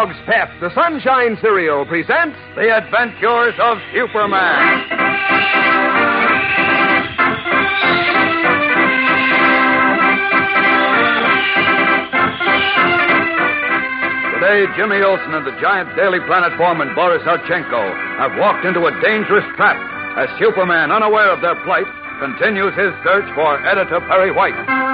Kellogg's Pep, the Sunshine Cereal, presents The Adventures of Superman. Today, Jimmy Olsen and the giant Daily Planet foreman Boris Archenko have walked into a dangerous trap as Superman, unaware of their plight, continues his search for Editor Perry White.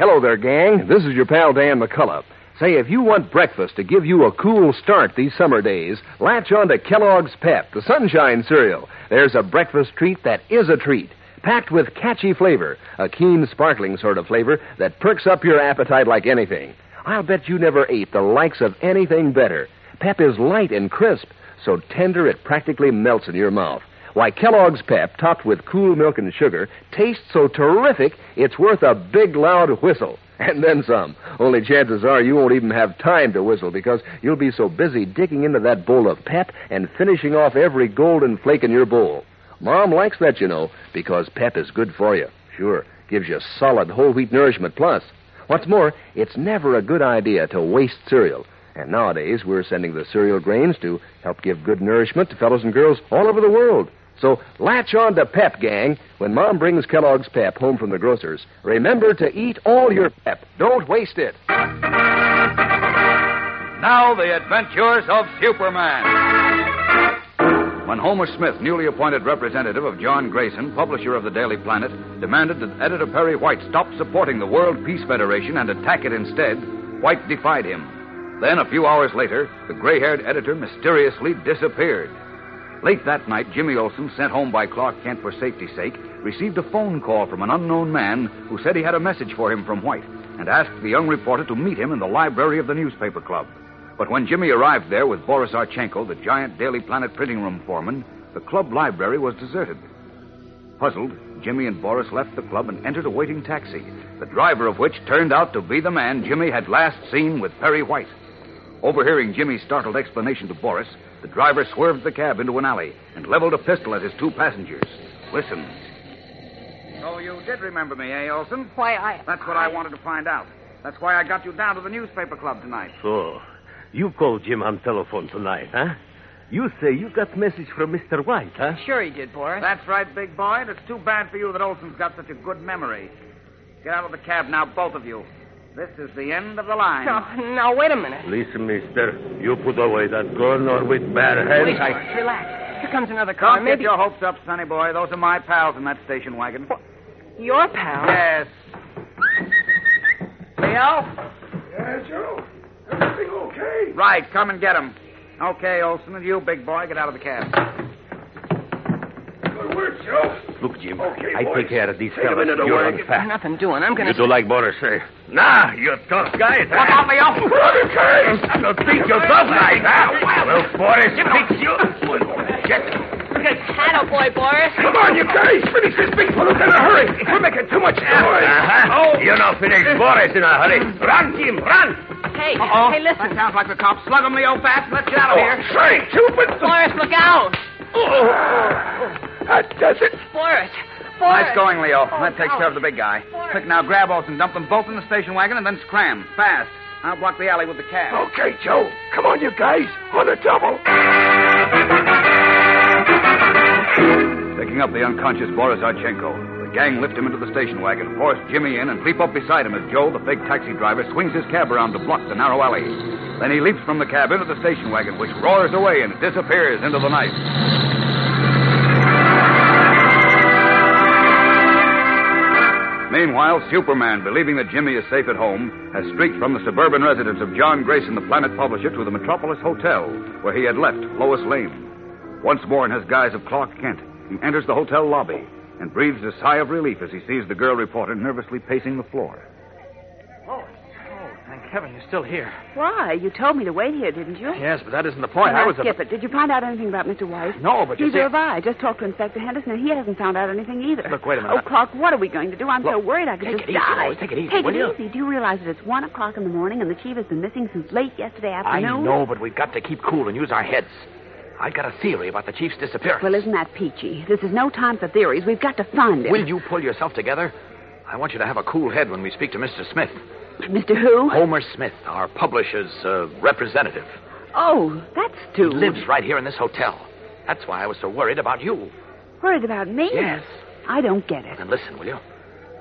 Hello there, gang. This is your pal Dan McCullough. Say, if you want breakfast to give you a cool start these summer days, latch on to Kellogg's Pep, the sunshine cereal. There's a breakfast treat that is a treat, packed with catchy flavor, a keen, sparkling sort of flavor that perks up your appetite like anything. I'll bet you never ate the likes of anything better. Pep is light and crisp, so tender it practically melts in your mouth. Why, Kellogg's Pep, topped with cool milk and sugar, tastes so terrific it's worth a big, loud whistle. And then some. Only chances are you won't even have time to whistle because you'll be so busy digging into that bowl of pep and finishing off every golden flake in your bowl. Mom likes that, you know, because pep is good for you. Sure, gives you solid whole wheat nourishment plus. What's more, it's never a good idea to waste cereal. And nowadays, we're sending the cereal grains to help give good nourishment to fellows and girls all over the world. So latch on to Pep, gang. When Mom brings Kellogg's Pep home from the grocer's, remember to eat all your Pep. Don't waste it. Now, the adventures of Superman. When Homer Smith, newly appointed representative of John Grayson, publisher of the Daily Planet, demanded that editor Perry White stop supporting the World Peace Federation and attack it instead, White defied him. Then, a few hours later, the gray haired editor mysteriously disappeared. Late that night, Jimmy Olsen, sent home by Clark Kent for safety's sake, received a phone call from an unknown man who said he had a message for him from White and asked the young reporter to meet him in the library of the newspaper club. But when Jimmy arrived there with Boris Archenko, the giant Daily Planet printing room foreman, the club library was deserted. Puzzled, Jimmy and Boris left the club and entered a waiting taxi, the driver of which turned out to be the man Jimmy had last seen with Perry White. Overhearing Jimmy's startled explanation to Boris, the driver swerved the cab into an alley and leveled a pistol at his two passengers. Listen. So you did remember me, eh, Olsen? Why, I. That's what I wanted to find out. That's why I got you down to the newspaper club tonight. So, you called Jim on telephone tonight, huh? You say you got message from Mr. White, huh? Sure he did, Boris. That's right, big boy. And it's too bad for you that Olsen's got such a good memory. Get out of the cab now, both of you. This is the end of the line. No, now, wait a minute. Listen, mister, you put away that gun or with bare hands. Wait, I... Boris, relax. Here comes another car. Don't Maybe get your hopes up, sonny boy. Those are my pals in that station wagon. your pals? Yes. Leo? Yeah, Joe. Everything okay? Right, come and get him. Okay, Olsen, and you, big boy, get out of the cab. Good work, Joe. Look, Jim, Okay, I boys. take care of these Take 'em fellas. into the You're on wagon. fast. Nothing doing. I'm gonna. You do like Boris say. Nah, you're tough guy. Look out, me Brother Curtis! I'm not think you're tough guys, huh? Well, Boris, fix you. Get boy, Boris. Come on, you guys! Finish this big pollute in a hurry! We're making too much noise! Uh-huh. Oh! You're not finished Boris in a hurry. Run, Jim, run. Hey, Uh-oh. hey, listen. That sounds like the cops. Slug him, Leo, fast. Let's get out of Oh, here. sorry, Cupid! Boris, look out. Oh, that does it. Boris. Boris. Nice going, Leo. Oh, that takes no. care of the big guy. Boris. Quick, now grab Olsen, dump them both in the station wagon, and then scram. Fast. I'll block the alley with the cab. Okay, Joe. Come on, you guys. On the double. Picking up the unconscious Boris Archenko, the gang lift him into the station wagon, force Jimmy in, and leap up beside him as Joe, the fake taxi driver, swings his cab around to block the narrow alley. Then he leaps from the cab into the station wagon, which roars away and disappears into the night. Meanwhile, Superman, believing that Jimmy is safe at home, has streaked from the suburban residence of John Grayson, the planet publisher, to the Metropolis Hotel, where he had left Lois Lane. Once more in his guise of Clark Kent, he enters the hotel lobby and breathes a sigh of relief as he sees the girl reporter nervously pacing the floor. Heaven, you're still here. Why? You told me to wait here, didn't you? Yes, but that isn't the point. Well, I now, was skip it. Did you find out anything about Mr. White? No, but you Neither see- have I. Just talked to Inspector Henderson, and he hasn't found out anything either. Look, wait a minute. Oh, Clark, what are we going to do? I'm so worried I could take just it easy, die. Take it easy, Take will it you? easy. Do you realize that it's one o'clock in the morning and the chief has been missing since late yesterday afternoon? I know, but we've got to keep cool and use our heads. I've got a theory about the chief's disappearance. Well, isn't that peachy? This is no time for theories. We've got to find him. Will you pull yourself together? I want you to have a cool head when we speak to Mr. Smith. Mr. Who? Homer Smith, our publisher's uh, representative. Oh, that's He lives right here in this hotel. That's why I was so worried about you. Worried about me? Yes. I don't get it. And listen, will you?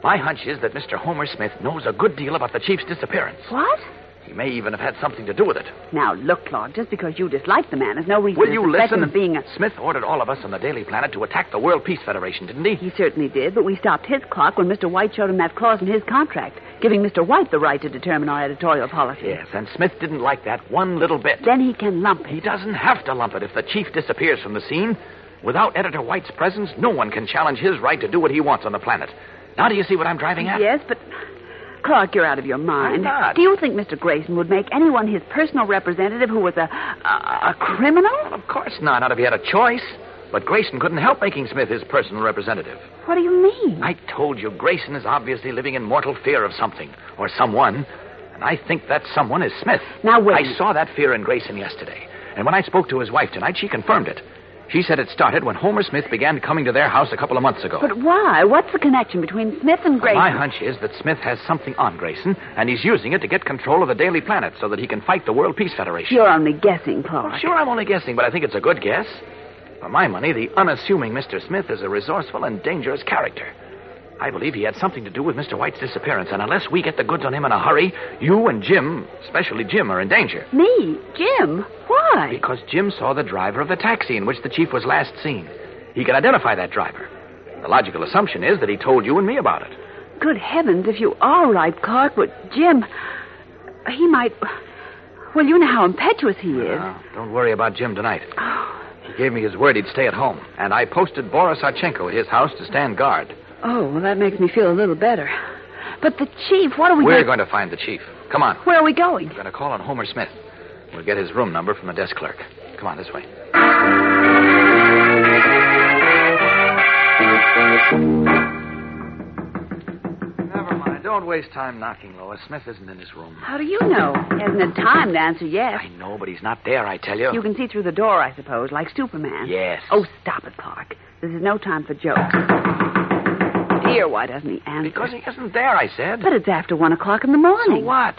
My hunch is that Mr. Homer Smith knows a good deal about the chief's disappearance. What? He may even have had something to do with it. Now, look, Claude, just because you dislike the man is no reason Will to you suspect listen? him of being a... Smith ordered all of us on the Daily Planet to attack the World Peace Federation, didn't he? He certainly did, but we stopped his clock when Mr. White showed him that clause in his contract, giving Mr. White the right to determine our editorial policy. Yes, and Smith didn't like that one little bit. Then he can lump He doesn't have to lump it if the chief disappears from the scene. Without Editor White's presence, no one can challenge his right to do what he wants on the planet. Now, do you see what I'm driving at? Yes, but... Clark, you're out of your mind. I'm not. Do you think Mr. Grayson would make anyone his personal representative who was a, a, a criminal? Of course not, not if he had a choice. But Grayson couldn't help making Smith his personal representative. What do you mean? I told you, Grayson is obviously living in mortal fear of something, or someone. And I think that someone is Smith. Now, wait. I saw that fear in Grayson yesterday. And when I spoke to his wife tonight, she confirmed it. She said it started when Homer Smith began coming to their house a couple of months ago. But why? What's the connection between Smith and Grayson? My hunch is that Smith has something on Grayson, and he's using it to get control of the Daily Planet so that he can fight the World Peace Federation. You're only guessing, Clark. Sure, I'm only guessing, but I think it's a good guess. For my money, the unassuming Mr. Smith is a resourceful and dangerous character. I believe he had something to do with Mr. White's disappearance, and unless we get the goods on him in a hurry, you and Jim, especially Jim, are in danger. Me? Jim? Why? Because Jim saw the driver of the taxi in which the chief was last seen. He can identify that driver. The logical assumption is that he told you and me about it. Good heavens, if you are right, Clark, but Jim. He might. Well, you know how impetuous he is. Now, don't worry about Jim tonight. Oh. He gave me his word he'd stay at home, and I posted Boris Archenko at his house to stand guard. Oh, well, that makes me feel a little better. But the chief, what are we We're going going to find the chief. Come on. Where are we going? We're going to call on Homer Smith. We'll get his room number from the desk clerk. Come on, this way. Never mind. Don't waste time knocking, Lois. Smith isn't in his room. How do you know? He hasn't had time to answer yet. I know, but he's not there, I tell you. You can see through the door, I suppose, like Superman. Yes. Oh, stop it, Clark. This is no time for jokes. Why doesn't he answer? Because he isn't there, I said. But it's after one o'clock in the morning. So what?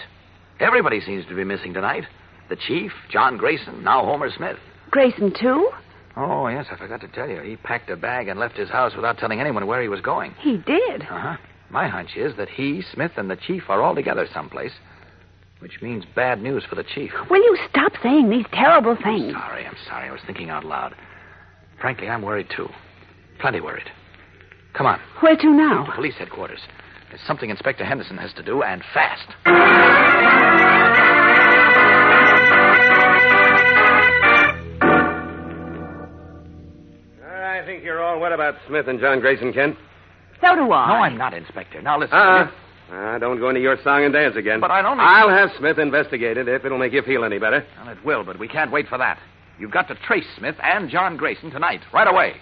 Everybody seems to be missing tonight. The chief, John Grayson, now Homer Smith. Grayson, too? Oh, yes, I forgot to tell you. He packed a bag and left his house without telling anyone where he was going. He did. Uh huh. My hunch is that he, Smith, and the chief are all together someplace, which means bad news for the chief. Will you stop saying these terrible things? Sorry, I'm sorry. I was thinking out loud. Frankly, I'm worried, too. Plenty worried. Come on, Where to now? to police headquarters. There's something Inspector Henderson has to do, and fast. I think you're all wet about Smith and John Grayson, Kent. So do I. No, I'm not, Inspector. Now, listen. Uh, will uh, don't go into your song and dance again. But I'd only- I'll have Smith investigated if it'll make you feel any better. Well, it will, but we can't wait for that. You've got to trace Smith and John Grayson tonight, right away.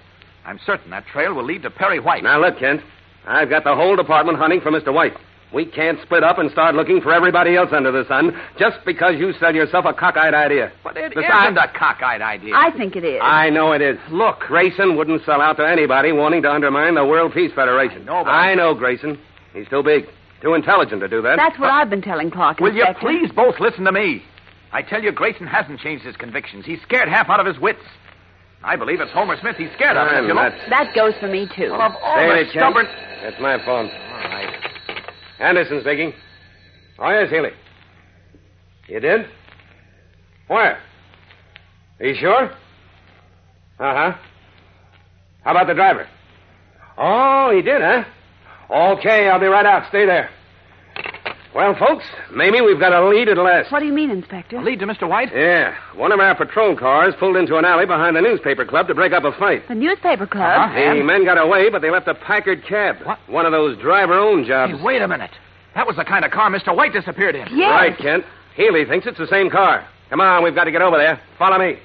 I'm certain that trail will lead to Perry White. Now, look, Kent. I've got the whole department hunting for Mr. White. We can't split up and start looking for everybody else under the sun just because you sell yourself a cockeyed idea. But it Besides- not a cockeyed idea. I think it is. I know it is. Look, Grayson wouldn't sell out to anybody wanting to undermine the World Peace Federation. I know, but- I know Grayson. He's too big, too intelligent to do that. That's what uh, I've been telling Clark. Will you please both listen to me? I tell you, Grayson hasn't changed his convictions. He's scared half out of his wits. I believe it's Homer Smith he's scared of. I'm you know. That goes for me, too. Well, of all Say the it, Kent. stubborn... That's my phone. All right. Henderson speaking. Oh, yes, Healy. You did? Where? Are you sure? Uh huh. How about the driver? Oh, he did, huh? Okay, I'll be right out. Stay there. Well, folks, maybe we've got a lead at last. What do you mean, Inspector? A lead to Mr. White? Yeah, one of our patrol cars pulled into an alley behind the newspaper club to break up a fight. The newspaper club. Uh-huh. The men got away, but they left a Packard cab. What? One of those driver-owned jobs. Hey, wait a minute. That was the kind of car Mr. White disappeared in. Yes. Right, Kent. Healy thinks it's the same car. Come on, we've got to get over there. Follow me.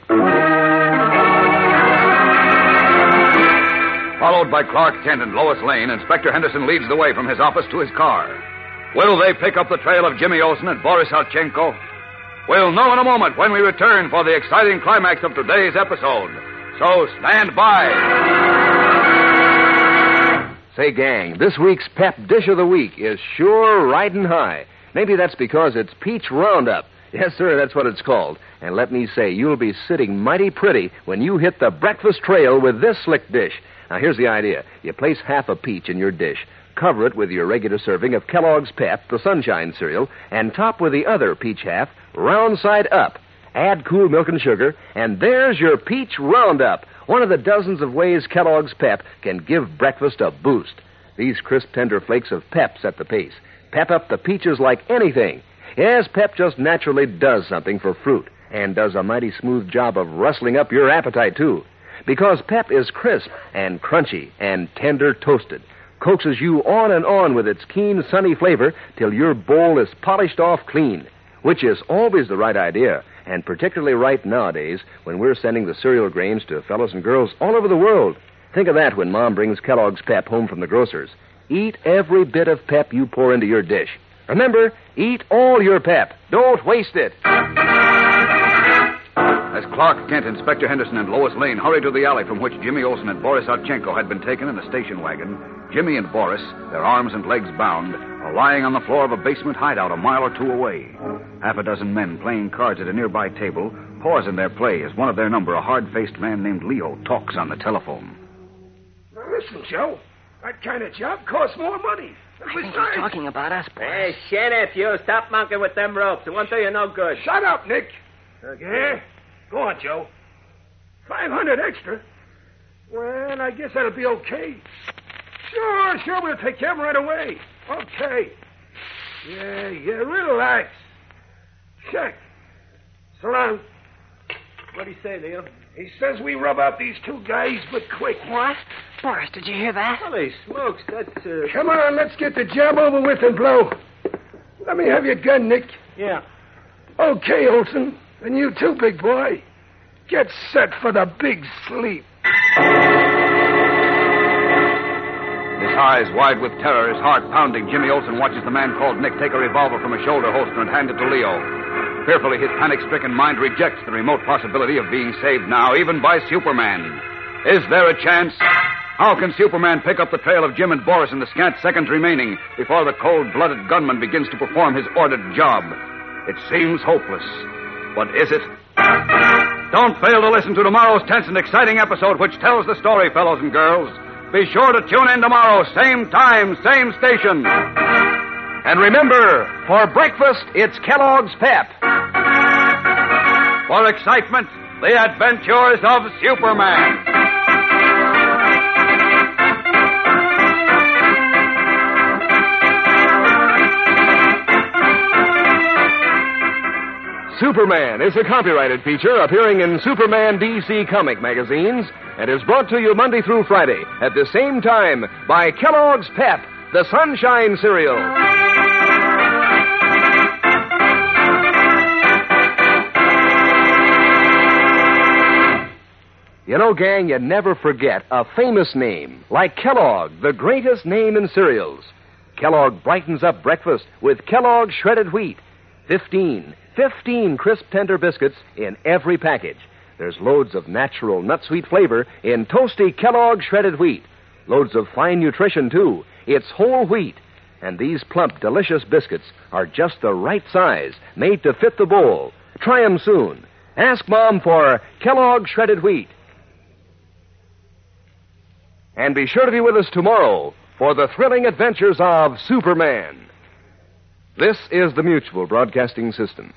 Followed by Clark Kent and Lois Lane, Inspector Henderson leads the way from his office to his car. Will they pick up the trail of Jimmy Olsen and Boris Halchenko? We'll know in a moment when we return for the exciting climax of today's episode. So stand by. Say, gang, this week's Pep Dish of the Week is sure riding high. Maybe that's because it's Peach Roundup. Yes, sir, that's what it's called. And let me say, you'll be sitting mighty pretty when you hit the breakfast trail with this slick dish. Now, here's the idea you place half a peach in your dish, cover it with your regular serving of Kellogg's Pep, the Sunshine cereal, and top with the other peach half, round side up. Add cool milk and sugar, and there's your Peach Roundup, one of the dozens of ways Kellogg's Pep can give breakfast a boost. These crisp, tender flakes of pep set the pace. Pep up the peaches like anything. Yes, Pep just naturally does something for fruit, and does a mighty smooth job of rustling up your appetite, too. Because Pep is crisp and crunchy and tender toasted. Coaxes you on and on with its keen, sunny flavor till your bowl is polished off clean, which is always the right idea, and particularly right nowadays when we're sending the cereal grains to fellows and girls all over the world. Think of that when Mom brings Kellogg's Pep home from the grocer's. Eat every bit of pep you pour into your dish. Remember, eat all your pep. Don't waste it. As Clark Kent, Inspector Henderson, and Lois Lane hurry to the alley from which Jimmy Olsen and Boris Otchenko had been taken in the station wagon, Jimmy and Boris, their arms and legs bound, are lying on the floor of a basement hideout a mile or two away. Half a dozen men playing cards at a nearby table pause in their play as one of their number, a hard faced man named Leo, talks on the telephone. Now, listen, Joe. That kind of job costs more money. I think he's talking about us, boys. Hey, shut it, you. Stop monkeying with them ropes. It won't do you no good. Shut up, Nick. Yeah? Go on, Joe. Five hundred extra? Well, I guess that'll be okay. Sure, sure, we'll take care of 'em right away. Okay. Yeah, yeah, relax. Check. So long. What'd he say, Leo? He says we rub out these two guys, but quick. What? Boris, did you hear that? Holy smokes, that's, uh... Come on, let's get the job over with and blow. Let me have your gun, Nick. Yeah. Okay, Olsen. And you too, big boy. Get set for the big sleep. His eyes wide with terror, his heart pounding, Jimmy Olsen watches the man called Nick take a revolver from a shoulder holster and hand it to Leo. Fearfully, his panic stricken mind rejects the remote possibility of being saved now, even by Superman. Is there a chance? How can Superman pick up the trail of Jim and Boris in the scant seconds remaining before the cold blooded gunman begins to perform his ordered job? It seems hopeless. But is it? Don't fail to listen to tomorrow's tense and exciting episode, which tells the story, fellows and girls. Be sure to tune in tomorrow, same time, same station. And remember, for breakfast, it's Kellogg's Pep. For excitement, the adventures of Superman. Superman is a copyrighted feature appearing in Superman DC comic magazines and is brought to you Monday through Friday at the same time by Kellogg's Pep, the Sunshine Cereal. You know, gang, you never forget a famous name like Kellogg, the greatest name in cereals. Kellogg brightens up breakfast with Kellogg shredded wheat. Fifteen, fifteen crisp tender biscuits in every package. There's loads of natural nut sweet flavor in toasty Kellogg shredded wheat. Loads of fine nutrition, too. It's whole wheat. And these plump, delicious biscuits are just the right size, made to fit the bowl. Try 'em soon. Ask Mom for Kellogg shredded wheat. And be sure to be with us tomorrow for the thrilling adventures of Superman. This is the Mutual Broadcasting System.